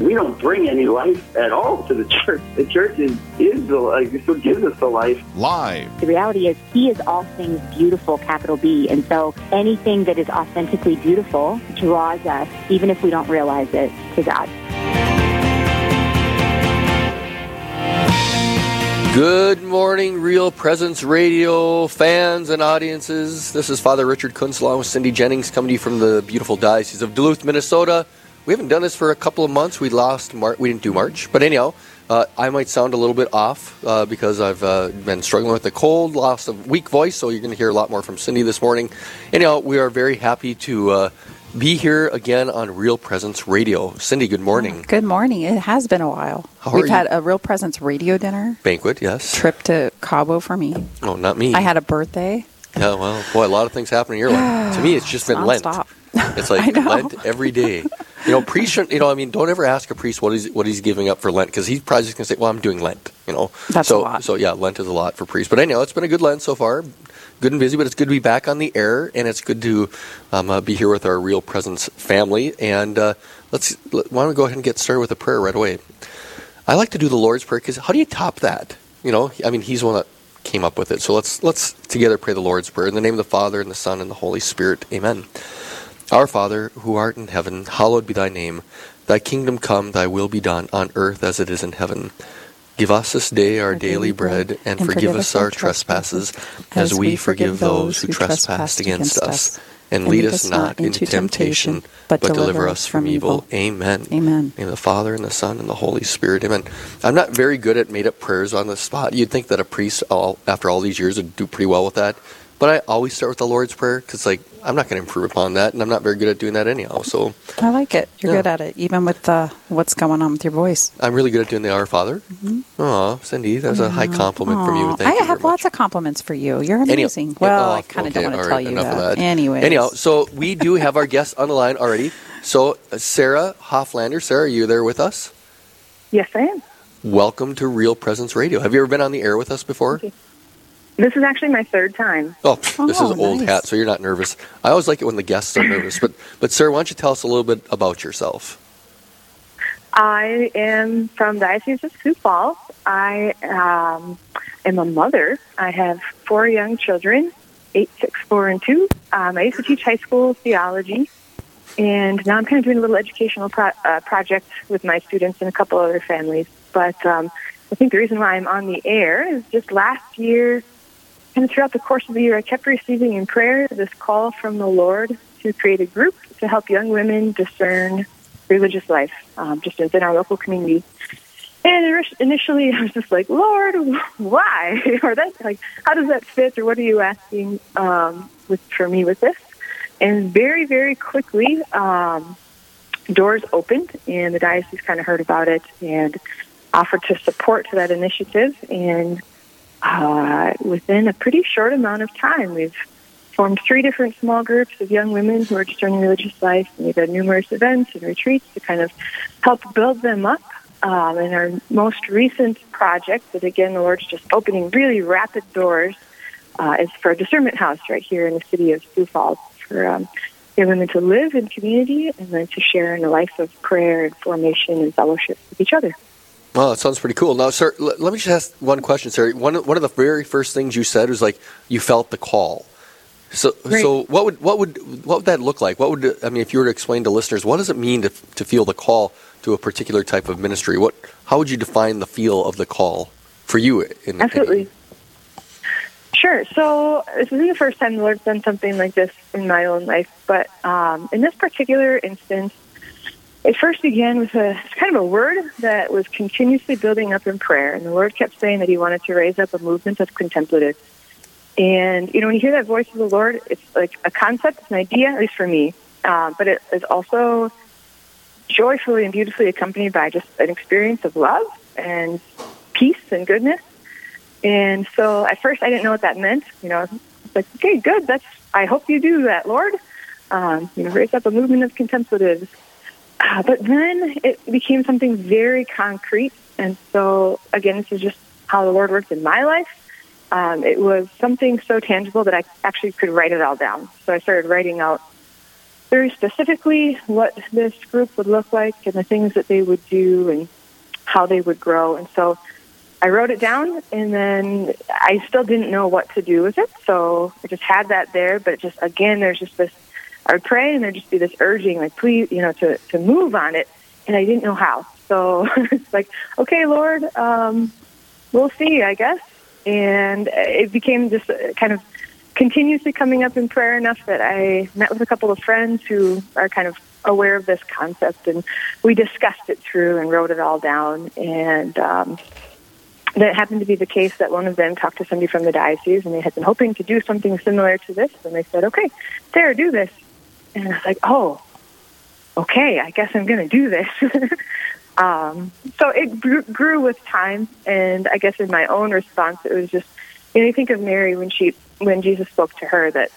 We don't bring any life at all to the church. The church is, is the life. It's what gives us the life. Live. The reality is, He is all things beautiful, capital B. And so anything that is authentically beautiful draws us, even if we don't realize it, to God. Good morning, Real Presence Radio fans and audiences. This is Father Richard Kunst along with Cindy Jennings coming to you from the beautiful Diocese of Duluth, Minnesota. We haven't done this for a couple of months. We lost Mar- we didn't do March, but anyhow, uh, I might sound a little bit off uh, because I've uh, been struggling with a cold, lost a weak voice, so you're going to hear a lot more from Cindy this morning. Anyhow, we are very happy to uh, be here again on Real Presence Radio. Cindy, good morning. Good morning. It has been a while. How are We've had a Real Presence radio dinner, Banquet, yes. trip to Cabo for me. Oh, not me. I had a birthday. Yeah, well, boy, a lot of things happen in your life. to me, it's just been Lent. nonstop. It's I like. Lent every day. You know, priest. shouldn't- You know, I mean, don't ever ask a priest what he's what he's giving up for Lent because he's probably just going to say, "Well, I'm doing Lent." You know, That's so a lot. so yeah, Lent is a lot for priests. But anyhow, it's been a good Lent so far. Good and busy, but it's good to be back on the air, and it's good to um, uh, be here with our Real Presence family. And uh, let's let, why don't we go ahead and get started with a prayer right away. I like to do the Lord's Prayer because how do you top that? You know, I mean, He's the one that came up with it. So let's let's together pray the Lord's Prayer in the name of the Father and the Son and the Holy Spirit. Amen. Our Father, who art in heaven, hallowed be thy name. Thy kingdom come, thy will be done, on earth as it is in heaven. Give us this day our, daily bread, and, forgive us our trespasses, as we forgive those who trespass against us. And lead us not into temptation, but deliver us from evil. Amen. Amen. In the name of the Father and the Son and the Holy Spirit. Amen. I'm not very good at made up prayers on the spot. You'd think that a priest, all, after all these years, would do pretty well with that. But I always start with the Lord's Prayer because, like, I'm not going to improve upon that, and I'm not very good at doing that anyhow. So I like it. You're Yeah. good at it, even with uh, what's going on with your voice. I'm really good at doing the Our Father. Aw, Cindy, that's a high compliment from you. Thank I you have very much. lots of compliments for you. You're amazing. yeah, well, oh, I kind of okay, don't want all to right, tell you enough that. Of that. Anyways. Anyhow, so we do have our guests on the line already. So, uh, Sarah Hofflander, Sarah, are you there with us? Yes, I am. Welcome to Real Presence Radio. Have you ever been on the air with us before? This is actually my third time. Oh, pff, this is Oh, old nice. hat, so you're not nervous. I always like it when the guests are nervous. But, but Sarah, why don't you tell us a little bit about yourself? I am from Diocese of Sioux Falls. I um, am a mother. I have four young children, eight, six, four, and two. Um, I used to teach high school theology, and now I'm kind of doing a little educational pro- uh, project with my students and a couple other families. But um, I think the reason why I'm on the air is just last year, and throughout the course of the year, I kept receiving in prayer this call from the Lord to create a group to help young women discern religious life, um, just within our local community. And initially, I was just like, Lord, why? or that, like, how does that fit? Or what are you asking um, with for me with this? And very, very quickly, um, doors opened, and the diocese kind of heard about it and offered to support that initiative. And uh, within a pretty short amount of time, we've formed three different small groups of young women who are just discerning religious life. And we've had numerous events and retreats to kind of help build them up. Um, and our most recent project, that again, the Lord's just opening really rapid doors, uh, is for a discernment house right here in the city of Sioux Falls for um, young women to live in community and then to share in a life of prayer and formation and fellowship with each other. Well, that sounds pretty cool. Now, sir, l- let me just ask one question, Sarah. One, of- one of the very first things you said was like you felt the call. So, Right. so what would what would what would that look like? What would I mean if you were to explain to listeners what does it mean to to feel the call to a particular type of ministry? What how would you define the feel of the call for you? In, Absolutely. Sure. So this isn't the first time the Lord's done something like this in my own life, but um, in this particular instance, it first began with a kind of a word that was continuously building up in prayer, and the Lord kept saying that He wanted to raise up a movement of contemplatives. And you know, when you hear that voice of the Lord, it's like a concept, it's an idea, at least for me, uh, but it is also joyfully and beautifully accompanied by just an experience of love and peace and goodness. And so at first I didn't know what that meant. You know, like, okay, good. That's I hope you do that, Lord. Um, you know, raise up a movement of contemplatives. Uh, but then it became something very concrete. And so, again, this is just how the Lord worked in my life. Um, it was something so tangible that I actually could write it all down. So I started writing out very specifically what this group would look like and the things that they would do and how they would grow. And so I wrote it down, and then I still didn't know what to do with it. So I just had that there, but just again, there's just this. I would pray, and there'd just be this urging, like, please, you know, to to move on it, and I didn't know how. So it's like, okay, Lord, um, we'll see, I guess. And it became just kind of continuously coming up in prayer enough that I met with a couple of friends who are kind of aware of this concept, and we discussed it through and wrote it all down. And um, that happened to be the case that one of them talked to somebody from the diocese, and they had been hoping to do something similar to this, and they said, "Okay, Sarah, do this." And I was like, "Oh, okay, I guess I'm going to do this." um, so it grew, grew with time, and I guess in my own response, it was just, you know, you think of Mary when she when Jesus spoke to her that,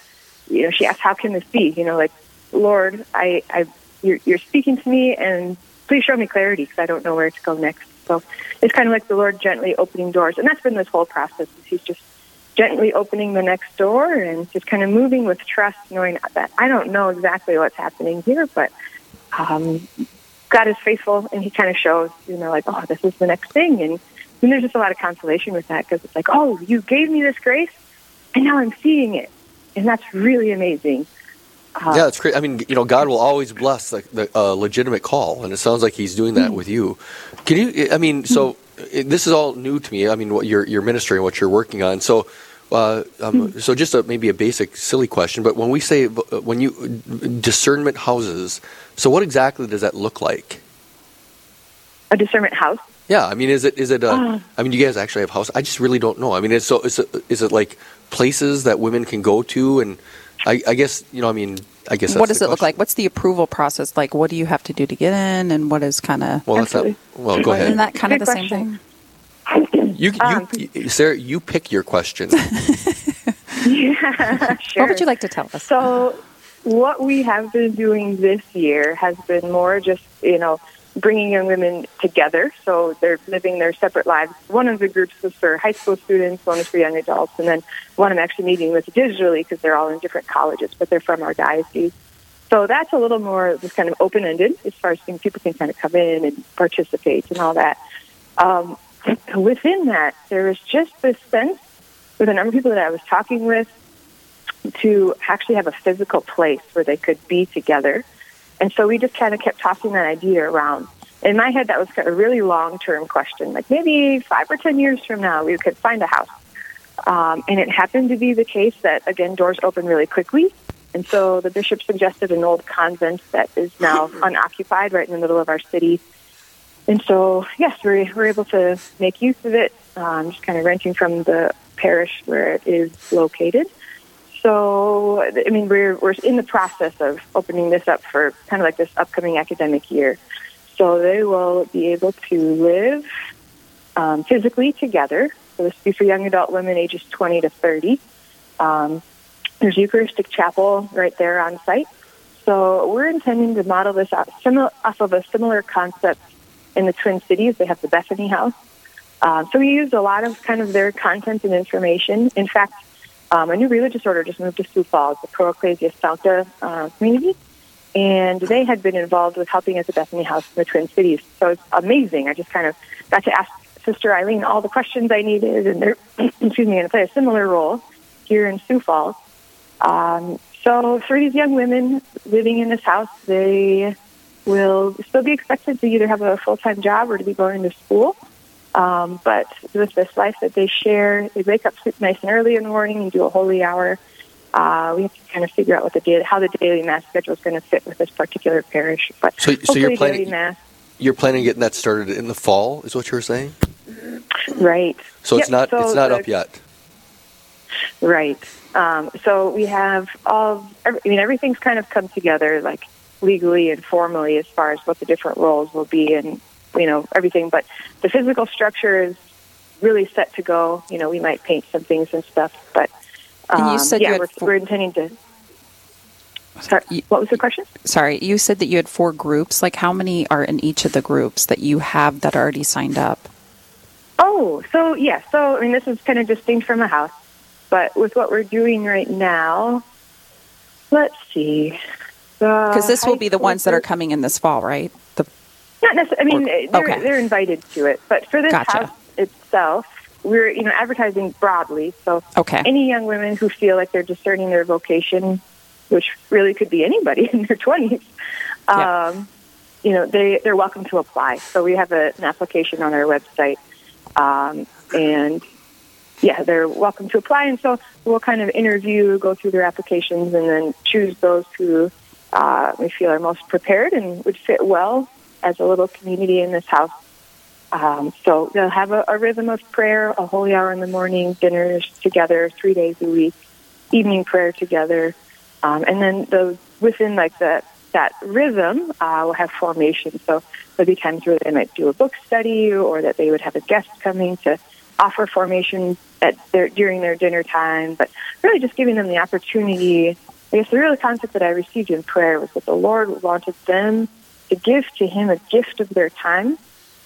you know, she asked, "How can this be?" You know, like, Lord, I, I, you're, you're speaking to me, and please show me clarity because I don't know where to go next. So it's kind of like the Lord gently opening doors, and that's been this whole process. He's just gently opening the next door and just kind of moving with trust, knowing that I don't know exactly what's happening here, but um, God is faithful, and He kind of shows, you know, like, oh, this is the next thing, and, and there's just a lot of consolation with that because it's like, oh, you gave me this grace, and now I'm seeing it, and that's really amazing. Uh, yeah, it's great. I mean, you know, God will always bless the, the uh, legitimate call, and it sounds like He's doing that Mm. with you. Can you? I mean, so it, this is all new to me. I mean, what your your ministry and what you're working on. So, uh, um, Mm. so just a, maybe a basic, silly question, but when we say uh, when you discernment houses, so what exactly does that look like? a discernment house. Yeah, I mean, is it is it? A, Uh. I mean, do you guys actually have house. I just really don't know. I mean, is so is it, is it like places that women can go to? And I, I guess you know, I mean, I guess what does the it look like? What's the approval process like? What do you have to do to get in, and what is kind of Well, that's not. Well, go ahead. isn't that kind of Good the same thing? You, Um, you, Sarah, you pick your question. Yeah, sure. What would you like to tell us? So, what we have been doing this year has been more just, you know, bringing young women together. So they're living their separate lives. One of the groups was for high school students, one is for young adults, and then one I'm actually meeting with digitally because they're all in different colleges, but they're from our diocese. So that's a little more just kind of open ended as far as people can kind of come in and participate and all that. Um, within that, there was just this sense with a number of people that I was talking with to actually have a physical place where they could be together. And so we just kind of kept tossing that idea around. In my head, that was a really long term question. Like maybe five or 10 years from now, we could find a house. Um, and it happened to be the case that, again, doors open really quickly. And so the bishop suggested an old convent that is now unoccupied right in the middle of our city. And so, yes, we're, able to make use of it, um, just kind of renting from the parish where it is located. So, I mean, we're, we're in the process of opening this up for kind of like this upcoming academic year. So they will be able to live um, physically together. So this will be for young adult women ages 20 to 30. Um, there's Eucharistic chapel right there on site. So we're intending to model this similar, off of a similar concept in the Twin Cities. They have the Bethany House. Uh, so we used a lot of kind of their content and information. In fact, um, a new religious order just moved to Sioux Falls, the Pro Ecclesia Sancta uh, community, and they had been involved with helping at the Bethany House in the Twin Cities. So it's amazing. I just kind of got to ask Sister Eileen all the questions I needed, and they're excuse me, to play a similar role here in Sioux Falls. Um, so for these young women living in this house, they will still be expected to either have a full time job or to be going to school. Um, but with this life that they share, they wake up nice and early in the morning and do a holy hour. Uh, we have to kind of figure out what the day, how the daily mass schedule is going to fit with this particular parish. But So- so you're planning- daily mass, You're planning getting that started in the fall, is what you were saying? right? So it's Yep, not so it's not the- up yet. Right. Um, so we have all. every- I mean, everything's kind of come together, like legally and formally, as far as what the different roles will be, and you know everything. But the physical structure is really set to go. You know, we might paint some things and stuff, but And you um, said yeah, we're, four- we're intending to. Sorry, what was the question? Sorry, you said that you had four groups. Like, how many are in each of the groups that you have that are already signed up? Oh, so yeah, so I mean, this is kind of distinct from the house, but with what we're doing right now, let's see. Because this will be the ones that are coming in this fall, right? The Not necessarily. I mean, Or- they're okay. they're invited to it, but for this Gotcha. house itself, we're you know advertising broadly. So Okay. any young women who feel like they're discerning their vocation, which really could be anybody in their twenties, Yeah. um, you know, they they're welcome to apply. So we have a, an application on our website, um, and yeah, they're welcome to apply. And so we'll kind of interview, go through their applications, and then choose those who uh, we feel are most prepared and would fit well as a little community in this house. Um, so they'll have a, a rhythm of prayer, a holy hour in the morning, dinners together three days a week, evening prayer together, um, and then the within like the that rhythm, uh, we'll have formation. So there'll be times where they might do a book study, or that they would have a guest coming to offer formation at their during their dinner time. But really, just giving them the opportunity. I guess the real concept that I received in prayer was that the Lord wanted them to give to Him a gift of their time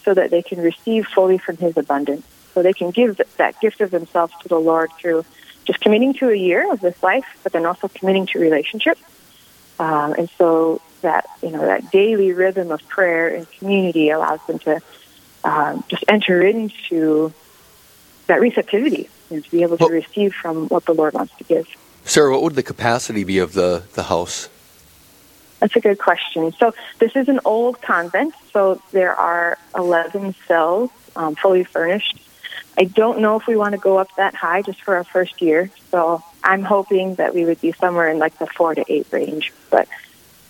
so that they can receive fully from His abundance. So they can give that gift of themselves to the Lord through just committing to a year of this life, but then also committing to relationship. Um, and so that you know that daily rhythm of prayer and community allows them to um, just enter into that receptivity and to be able to receive from what the Lord wants to give. Sarah, what would the capacity be of the, the house? That's a good question. So this is an old convent, so there are 11 cells um, fully furnished. I don't know if we want to go up that high just for our first year, so I'm hoping that we would be somewhere in like the four to eight range, but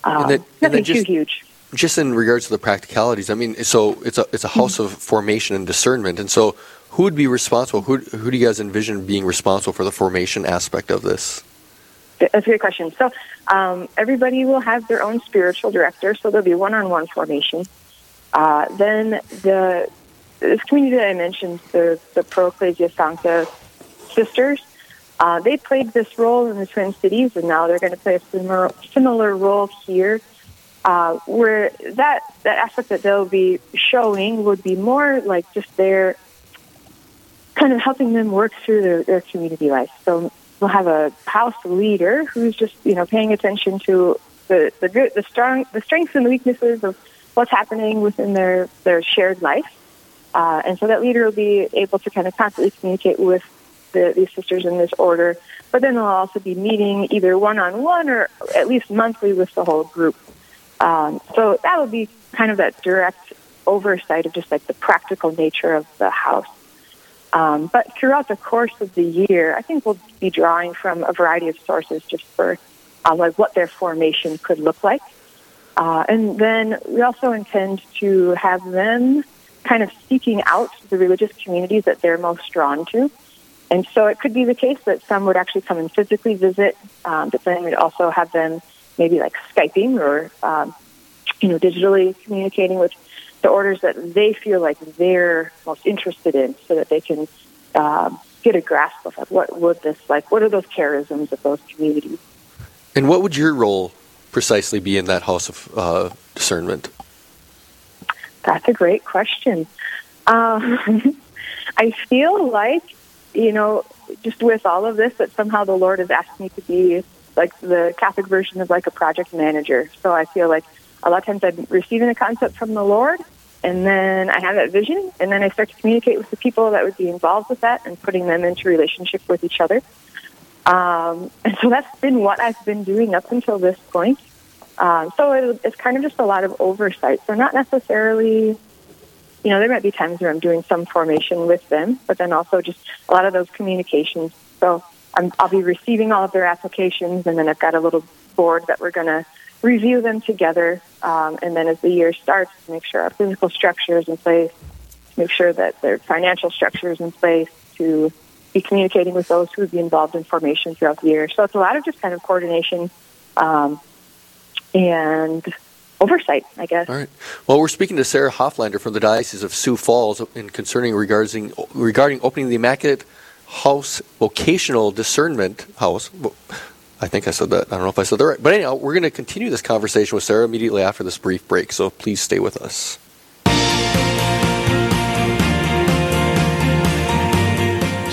um, And and nothing then just- too huge. Just in regards to the practicalities, I mean, so it's a it's a house of formation and discernment, and so who would be responsible? Who who do you guys envision being responsible for the formation aspect of this? That's a good question. So um, everybody will have their own spiritual director, so there'll be one-on-one formation. Uh, then the this community that I mentioned, the the Pro Sancta sisters, uh, they played this role in the Twin Cities, and now they're going to play a similar similar role here. Uh, where that that aspect that they'll be showing would be more like just their kind of helping them work through their, their community life. So we'll have a house leader who's just you know paying attention to the the good, the strong, the strengths and the weaknesses of what's happening within their their shared life. Uh, and so that leader will be able to kind of constantly communicate with the, these sisters in this order. But then they'll also be meeting either one on one or at least monthly with the whole group. Um, so that will be kind of that direct oversight of just like the practical nature of the house. Um, but throughout the course of the year, I think we'll be drawing from a variety of sources just for um, like what their formation could look like. Uh, and then we also intend to have them kind of seeking out the religious communities that they're most drawn to. And so it could be the case that some would actually come and physically visit, um, but then we'd also have them maybe like Skyping or, um, you know, digitally communicating with the orders that they feel like they're most interested in so that they can um, get a grasp of what would this like, what are those charisms of those communities? And what would your role precisely be in that house of uh, discernment? That's a great question. Um, I feel like, you know, just with all of this, that somehow the Lord has asked me to be like the Catholic version of like a project manager. So I feel like a lot of times I'm receiving a concept from the Lord, and then I have that vision, and then I start to communicate with the people that would be involved with that and putting them into relationship with each other. Um, and so that's been what I've been doing up until this point. Um, so it, it's kind of just a lot of oversight. So not necessarily, you know, there might be times where I'm doing some formation with them, but then also just a lot of those communications. So I'm, I'll be receiving all of their applications, and then I've got a little board that we're going to review them together. Um, and then as the year starts, make sure our physical structure is in place, make sure that their financial structure is in place to be communicating with those who would be involved in formation throughout the year. So it's a lot of just kind of coordination um, and oversight, I guess. All right. Well, we're speaking to Sarah Hoflander from the Diocese of Sioux Falls in concerning regarding regarding opening the Immaculate House Vocational Discernment House. I think I said that. I don't know if I said that right. But anyhow, we're going to continue this conversation with Sarah immediately after this brief break. So please stay with us.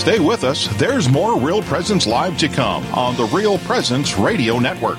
Stay with us. There's more Real Presence Live to come on the Real Presence Radio Network.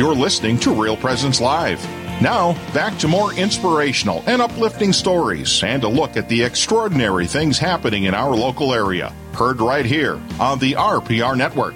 You're listening to Real Presence Live. Now, back to more inspirational and uplifting stories and a look at the extraordinary things happening in our local area. Heard right here on the RPR Network.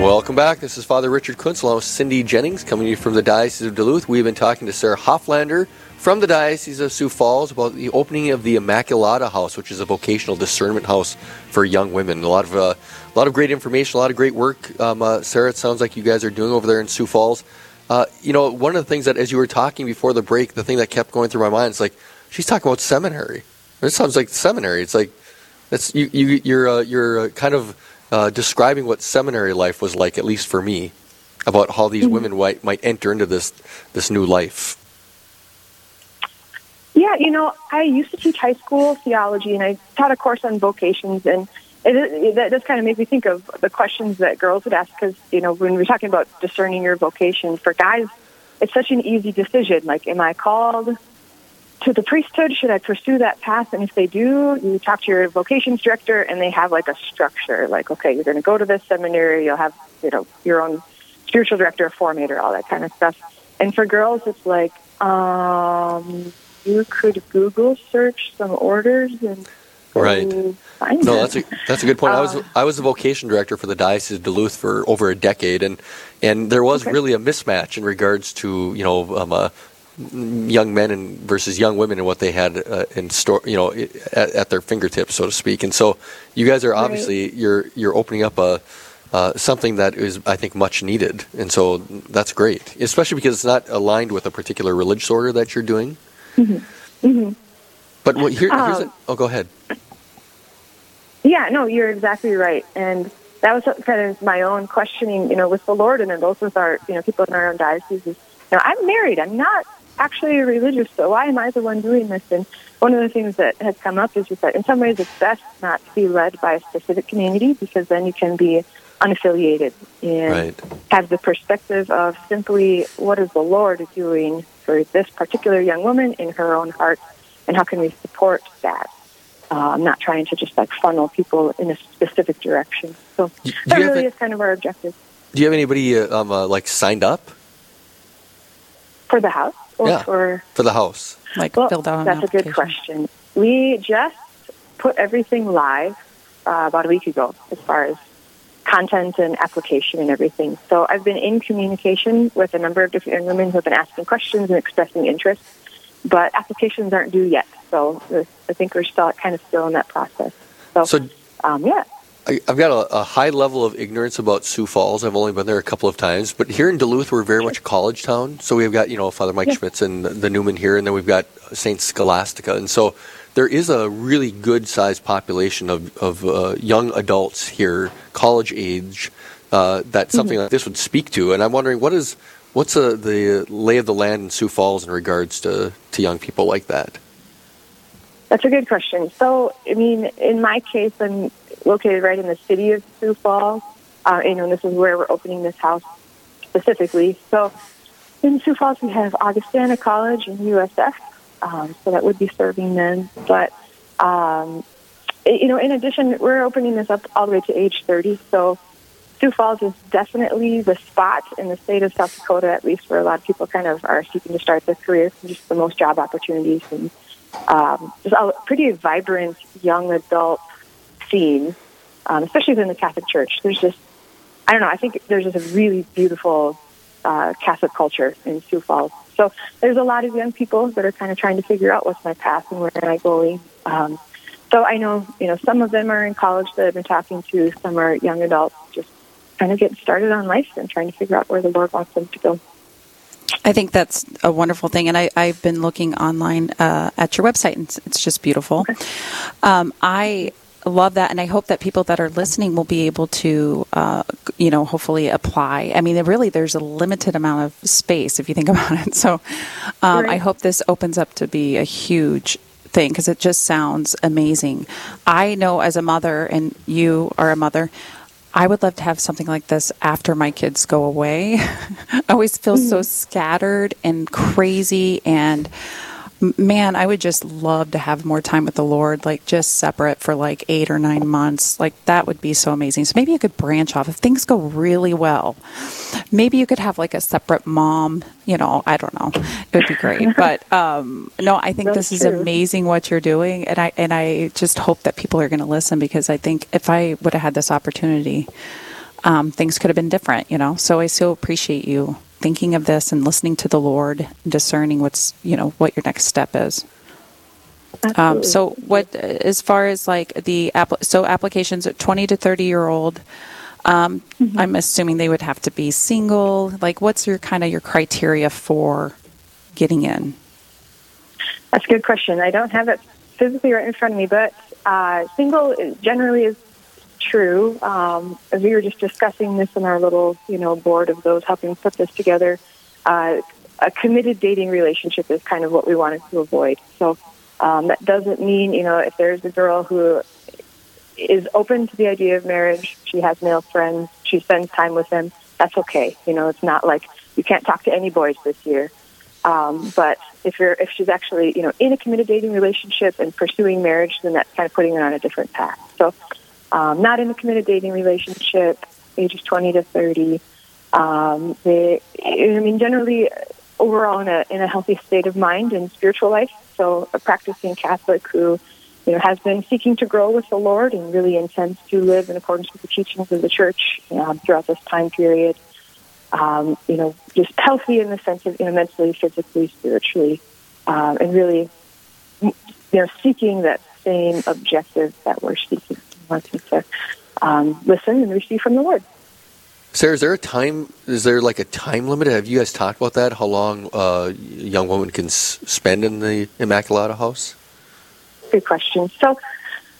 Welcome back. This is Father Richard Kunst along with Cindy Jennings coming to you from the Diocese of Duluth. We've been talking to Sarah Hoflander from the Diocese of Sioux Falls about the opening of the Immaculata House, which is a vocational discernment house for young women. A lot of uh, a lot of great information, a lot of great work. Um, uh, Sarah, it sounds like you guys are doing over there in Sioux Falls. Uh, you know, one of the things that, as you were talking before the break, the thing that kept going through my mind is like, she's talking about seminary. It sounds like seminary. It's like, that's you, you you're uh, you're uh, kind of uh, describing what seminary life was like, at least for me, about how these mm-hmm. women might might enter into this this new life. Yeah, you know, I used to teach high school theology, and I taught a course on vocations, and it, it, that does kind of make me think of the questions that girls would ask because you know when we're talking about discerning your vocation for guys it's such an easy decision like am i called to the priesthood? Should i pursue that path? And if they do you talk to your vocations director and they have like a structure like okay you're going to go to this seminary you'll have you know your own spiritual director formator all that kind of stuff. And for girls it's like um you could google search some orders and Right. No, that's a that's a good point. Uh, I was uh, I was the vocation director for the diocese of Duluth for over a decade, and and there was okay. really a mismatch in regards to you know um, uh, young men and versus young women and what they had uh, in store, you know, at, at, their fingertips, so to speak. And so, you guys are obviously right. you're you're opening up a. Uh, something that is, I think, much needed, and so that's great, especially because it's not aligned with a particular religious order that you're doing. Mm-hmm. Mm-hmm. But what, here, here's um, a, oh, go ahead. Yeah, no, you're exactly right, and that was kind of my own questioning, you know, with the Lord, and then both with our, you know, people in our own diocese. Is, you know, I'm married. I'm not actually religious, so why am I the one doing this? And one of the things that has come up is just that in some ways it's best not to be led by a specific community because then you can be unaffiliated and right. have the perspective of simply what is the Lord doing for this particular young woman in her own heart and how can we support that? Uh, I'm not trying to just like funnel people in a specific direction. So that really a, is kind of our objective. Do you have anybody uh, um, uh, like signed up? For the house or yeah, for for the house. Like well, filled out. an That's a good question. We just put everything live uh, about a week ago as far as content and application and everything. So I've been in communication with a number of different young women who have been asking questions and expressing interest, but applications aren't due yet. So I think we're still kind of still in that process. So, So um, yeah. I, I've got a, a high level of ignorance about Sioux Falls. I've only been there a couple of times, but here in Duluth, we're very much a college town. So we've got you know Father Mike Yeah. Schmitz and the, the Newman here, and then we've got Saint Scholastica, and so there is a really good sized population of of uh, young adults here, college age, uh, that something like this would speak to. And I'm wondering what is what's uh the lay of the land in Sioux Falls in regards to to young people like that. That's a good question. So, I mean, in my case, I'm located right in the city of Sioux Falls. Uh, you know, this is where we're opening this house specifically. So, in Sioux Falls, we have Augustana College and USF, um, so that would be serving them. But, um, you know, in addition, we're opening this up all the way to age 30. So, Sioux Falls is definitely the spot in the state of South Dakota, at least where a lot of people kind of are seeking to start their careers, just the most job opportunities and um, just a pretty vibrant young adult scene, um, especially within the Catholic Church. There's just, I don't know, I think there's just a really beautiful uh, Catholic culture in Sioux Falls. So there's a lot of young people that are kind of trying to figure out what's my path and where am I going. Um, so I know, you know, some of them are in college that I've been talking to. Some are young adults just kind of getting started on life and trying to figure out where the Lord wants them to go. I think that's a wonderful thing, and I, I've been looking online uh, at your website, and it's, it's just beautiful. Um, I love that, and I hope that people that are listening will be able to, uh, you know, hopefully apply. I mean, really, there's a limited amount of space if you think about it. So, um, Right. I hope this opens up to be a huge thing because it just sounds amazing. I know as a mother, and you are a mother. I would love to have something like this after my kids go away. I always feel so scattered and crazy and man, I would just love to have more time with the Lord, like just separate for like 8 or 9 months. Like that would be so amazing. So maybe you could branch off if things go really well. Maybe you could have like a separate mom, you know, I don't know. It would be great. But um no, I think That's this is amazing what you're doing and I and I just hope that people are going to listen because I think if I would have had this opportunity, um, things could have been different, you know. So I so appreciate you thinking of this and listening to the Lord, discerning what's you know what your next step is. Um, so what as far as like the app, so applications at twenty to thirty year old. Um, I'm assuming they would have to be single. Like, what's your kind of your criteria for getting in? That's a good question. I don't have it physically right in front of me, but uh, single generally is true. Um, as we were just discussing this in our little, you know, board of those helping put this together, uh, a committed dating relationship is kind of what we wanted to avoid. So um, that doesn't mean, you know, if there's a girl who is open to the idea of marriage, she has male friends, she spends time with them, that's okay. You know, it's not like you can't talk to any boys this year. Um, but if you're if she's actually you know in a committed dating relationship and pursuing marriage, then that's kind of putting her on a different path. So, um, not in a committed dating relationship, ages 20 to 30. Um, they, I mean, generally overall in a in a healthy state of mind and spiritual life. So, a practicing Catholic who you know has been seeking to grow with the Lord and really intends to live in accordance with the teachings of the Church um, throughout this time period um, you know, just healthy in the sense of, you know, mentally, physically, spiritually, um, and really, you know, seeking that same objective that we're seeking, wanting to um, listen and receive from the Lord. Sarah, is there a time? Is there like a time limit? Have you guys talked about that? How long uh, a young woman can s- spend in the Immaculata House? Good question. So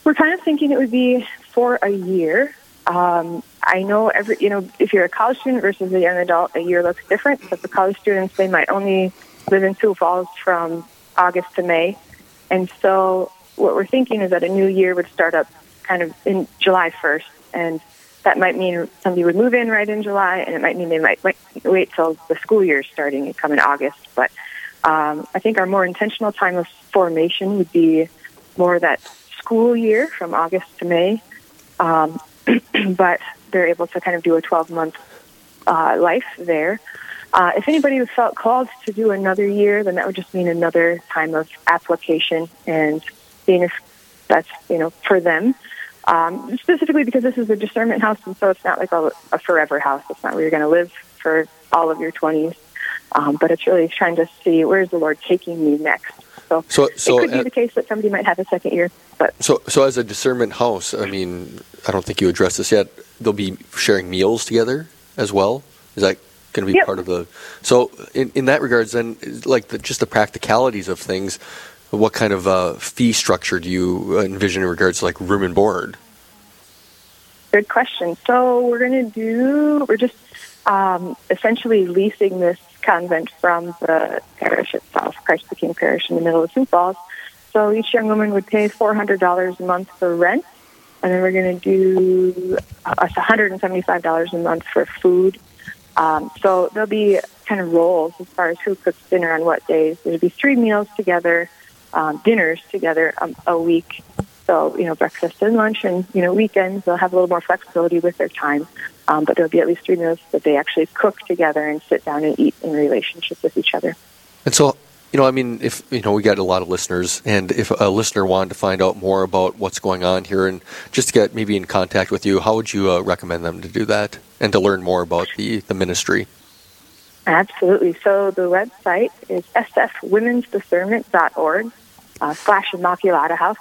we're kind of thinking it would be for a year. Um, I know every, you know, if you're a college student versus a young adult, a year looks different. But for college students, they might only live in Sioux Falls from August to May. And so what we're thinking is that a new year would start up kind of in July 1st. And that might mean somebody would move in right in July, and it might mean they might wait, till the school year starting and come in August. But um, I think our more intentional time of formation would be more that school year from August to May. Um, but they're able to kind of do a 12 month uh, life there. Uh, if anybody felt called to do another year, then that would just mean another time of application and seeing if that's you know for them. Um, specifically because this is a discernment house, and so it's not like a, a forever house. It's not where you're going to live for all of your 20s, um, but it's really trying to see where is the Lord taking me next. So, So- so it could be the case that somebody might have a second year, but So, so as a discernment house, I mean, I don't think you addressed this yet. They'll be sharing meals together as well. Is that going to be Yep. part of the? So, in, in that regards, then, like the, just the practicalities of things, what kind of uh, fee structure do you envision in regards to like room and board? Good question. So we're going to do, we're just um, essentially leasing this convent from the parish itself, Christ the King Parish in the middle of Sioux Falls. So each young woman would pay $400 a month for rent, and then we're going to do uh, us $175 a month for food. Um, so there'll be kind of roles as far as who cooks dinner on what days. There'll be three meals together, um, dinners together um, a week. So, you know, breakfast and lunch and, you know, weekends, they'll have a little more flexibility with their time. Um, but there'll be at least three meals that they actually cook together and sit down and eat in relationship with each other. And so, you know, I mean, if you know, we got a lot of listeners, and if a listener wanted to find out more about what's going on here, and just to get maybe in contact with you, how would you uh, recommend them to do that, and to learn more about the the ministry? Absolutely. So the website is sfwomensdiscernment.org uh, slash Immaculata House.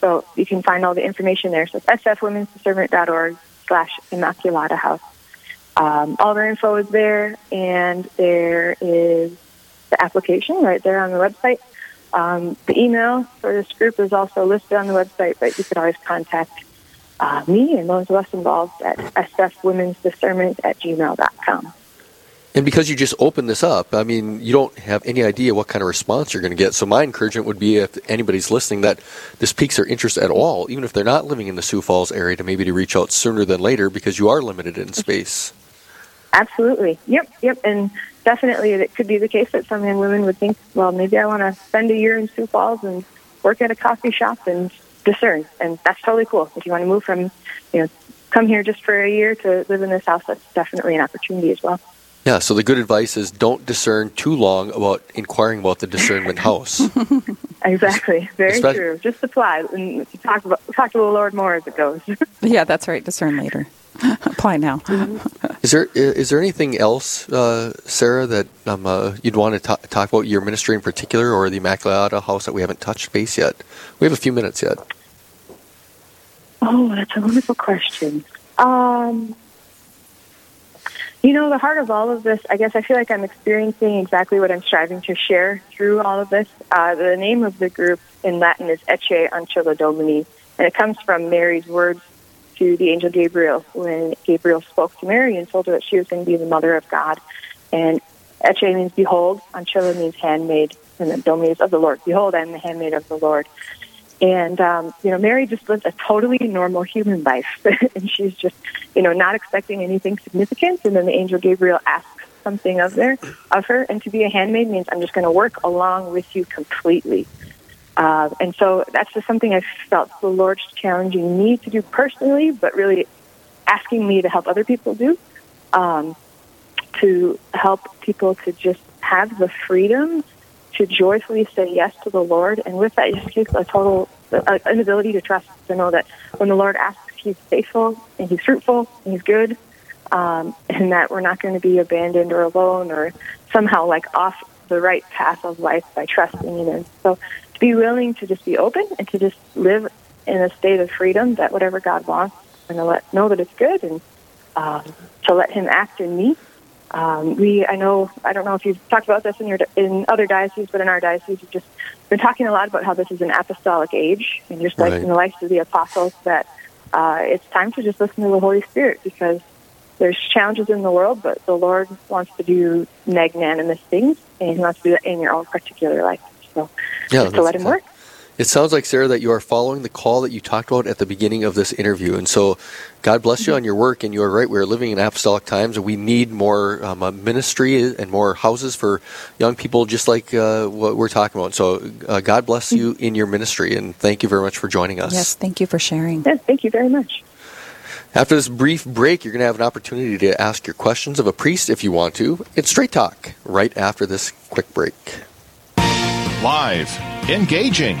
So you can find all the information there. So it's sfwomensdiscernment.org slash Immaculata House. Um, all their info is there, and there is the application right there on the website. Um, the email for this group is also listed on the website, but you could always contact uh, me and those of us involved at sfwomensdiscernment at gmail.com. And because you just opened this up, I mean, you don't have any idea what kind of response you're going to get. So my encouragement would be if anybody's listening that this piques their interest at all, even if they're not living in the Sioux Falls area, to maybe to reach out sooner than later because you are limited in mm-hmm. space. Absolutely. Yep, yep. And definitely it could be the case that some young women would think, well, maybe I want to spend a year in Sioux Falls and work at a coffee shop and discern. And that's totally cool. If you want to move from, you know, come here just for a year to live in this house, that's definitely an opportunity as well. Yeah, so the good advice is don't discern too long about inquiring about the discernment house. Exactly. Very Especially- true. Just apply and talk about talk to the Lord more as it goes. Yeah, that's right. Discern later. Apply now. Is there is there anything else, uh, Sarah, that um, uh, you'd want to ta- talk about your ministry in particular, or the Immaculata House that we haven't touched base yet? We have a few minutes yet. Oh, that's a wonderful question. Um, you know, the heart of all of this, I guess I feel like I'm experiencing exactly what I'm striving to share through all of this. Uh, the name of the group in Latin is Ecce Ancilla Domini, and it comes from Mary's words to the angel Gabriel when Gabriel spoke to Mary and told her that she was going to be the mother of God. And Ecce means behold, Ancilla means handmaid, and the Domini is of the Lord. Behold, I am the handmaid of the Lord. And, um, you know, Mary just lived a totally normal human life. and she's just, you know, not expecting anything significant. And then the angel Gabriel asks something of there, of her. And to be a handmaid means I'm just going to work along with you completely. Uh, and so that's just something I felt the Lord's challenging me to do personally, but really asking me to help other people do, um, to help people to just have the freedom to joyfully say yes to the Lord, and with that, just takes a total an ability to trust to know that when the Lord asks, He's faithful and He's fruitful and He's good, um, and that we're not going to be abandoned or alone or somehow like off the right path of life by trusting in Him. So to be willing to just be open and to just live in a state of freedom that whatever God wants, and to let know that it's good, and um, to let Him act in me um, we, I know, I don't know if you've talked about this in your in other dioceses, but in our diocese, we've just been talking a lot about how this is an apostolic age, and just like Right. in the lives of the apostles, that uh, it's time to just listen to the Holy Spirit because there's challenges in the world, but the Lord wants to do magnanimous things, and He wants to do that in your own particular life. So, Yeah, just to let Him work. It sounds like Sarah that you are following the call that you talked about at the beginning of this interview, and so God bless you on your work. And you are right; we are living in apostolic times, and we need more um, uh, ministry and more houses for young people, just like uh, what we're talking about. So, uh, God bless you in your ministry, and thank you very much for joining us. Yes, thank you for sharing. Yes, thank you very much. After this brief break, you're going to have an opportunity to ask your questions of a priest if you want to. It's Straight Talk right after this quick break. Live, engaging,